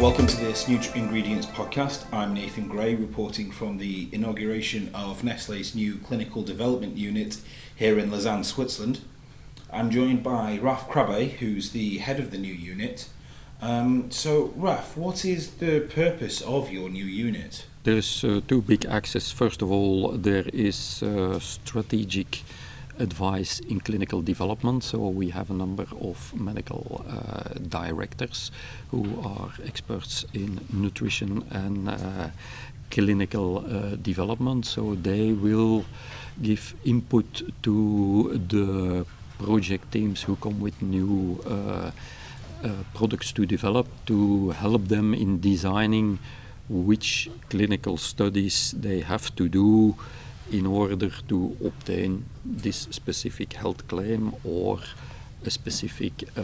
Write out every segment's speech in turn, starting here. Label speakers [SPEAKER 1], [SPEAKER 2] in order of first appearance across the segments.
[SPEAKER 1] welcome to this NutraIngredients podcast. I'm Nathan Gray, reporting from the inauguration of Nestle's new clinical development unit here in Lausanne, Switzerland. I'm joined by Raf Krabbe, who's the head of the new unit. Um, so, Raf, what is the purpose of your new unit?
[SPEAKER 2] There's uh, two big axes. First of all, there is uh, strategic advice in clinical development. So we have a number of medical uh, directors who are experts in nutrition and uh, clinical uh, development. So they will give input to the project teams who come with new uh, uh, products to develop to help them in designing which clinical studies they have to do in order to obtain this specific health claim or a specific uh,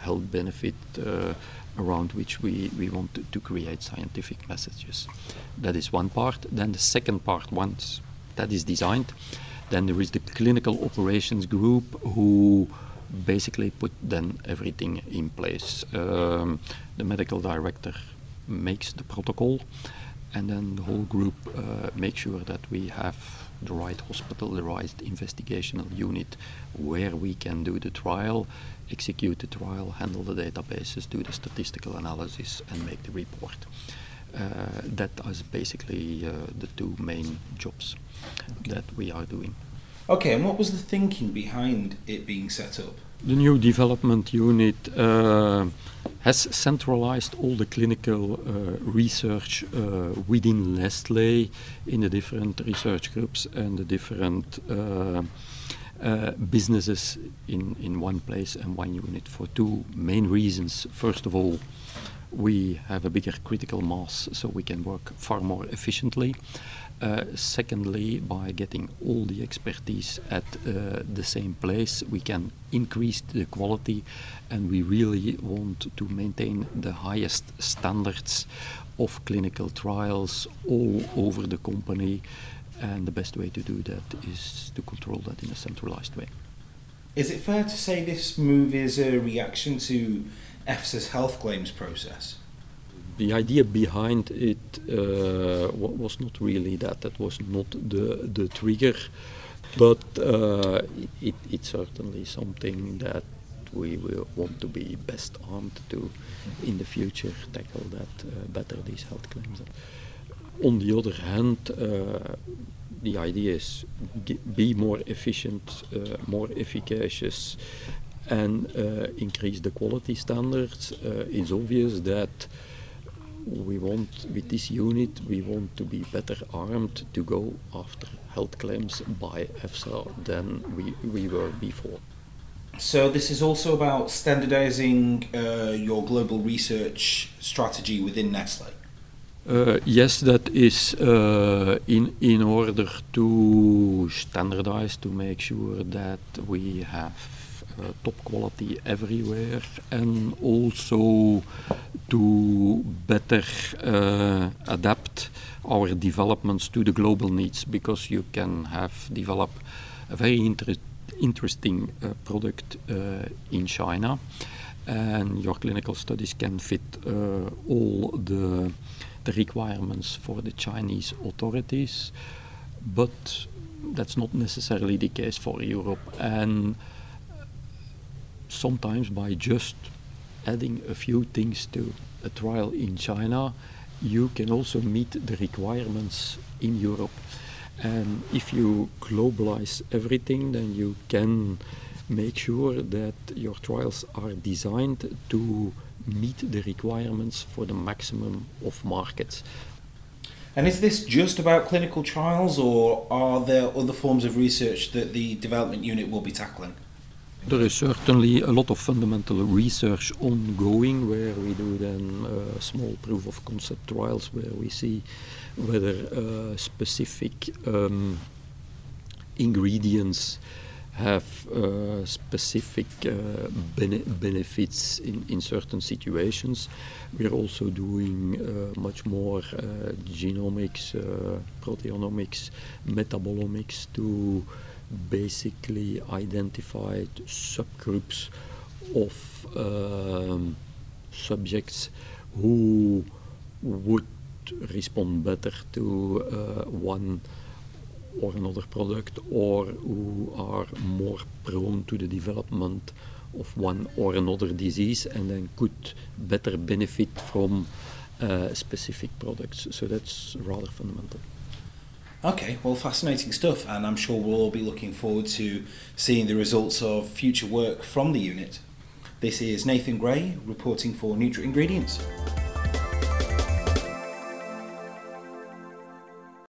[SPEAKER 2] health benefit uh, around which we, we want to, to, create scientific messages. That is one part. Then the second part, once that is designed, then there is the clinical operations group who basically put then everything in place. Um, the medical director makes the protocol and then the whole group uh, makes sure that we have the right hospital, the right investigational unit where we can do the trial, execute the trial, handle the databases, do the statistical analysis, and make the report. Uh, that is basically uh, the two main jobs okay. that we are doing.
[SPEAKER 1] Okay, and what was the thinking behind it being set up?
[SPEAKER 2] The new development unit uh, has centralized all the clinical uh, research uh, within Nestle in the different research groups and the different uh, uh, businesses in, in one place and one unit for two main reasons. First of all, we have a bigger critical mass so we can work far more efficiently. Uh, secondly, by getting all the expertise at uh, the same place, we can increase the quality and we really want to maintain the highest standards of clinical trials all over the company. And the best way to do that is to control that in a centralized way.
[SPEAKER 1] Is it fair to say this move is a reaction to EFSA's health claims process?
[SPEAKER 2] The idea behind it uh, was not really that. That was not the the trigger, but uh, it, it's certainly something that we will want to be best armed to in the future tackle that uh, better these health claims. On the other hand, uh, the idea is be more efficient, uh, more efficacious, and uh, increase the quality standards. it's obvious that we want with this unit we want to be better armed to go after health claims by EFSA than we, we were before.
[SPEAKER 1] So this is also about standardizing uh, your global research strategy within Nestle.
[SPEAKER 2] Uh, yes, that is uh, in in order to standardize to make sure that we have uh, top quality everywhere and also to better uh, adapt our developments to the global needs because you can have develop a very inter interesting uh, product uh, in China. And your clinical studies can fit uh, all the, the requirements for the Chinese authorities. But that's not necessarily the case for Europe. And sometimes by just adding a few things to a trial in China, you can also meet the requirements in Europe. And if you globalize everything, then you can make sure that your trials are designed to meet the requirements for the maximum of markets.
[SPEAKER 1] And is this just about clinical trials, or are there other forms of research that the development unit will be tackling?
[SPEAKER 2] There is certainly a lot of fundamental research ongoing where we do then uh, small proof of concept trials where we see whether uh, specific um, ingredients have uh, specific uh, bene benefits in, in certain situations. We're also doing uh, much more uh, genomics, proteomics, metabolomics to basically identified subgroups of um, subjects who would respond better to uh, one or another product or who are more prone to the development of one or another disease and then could better benefit from uh, specific products. So that's rather fundamental.
[SPEAKER 1] Okay, well, fascinating stuff, and I'm sure we'll all be looking forward to seeing the results of future work from the unit. This is Nathan Gray reporting for NutraIngredients.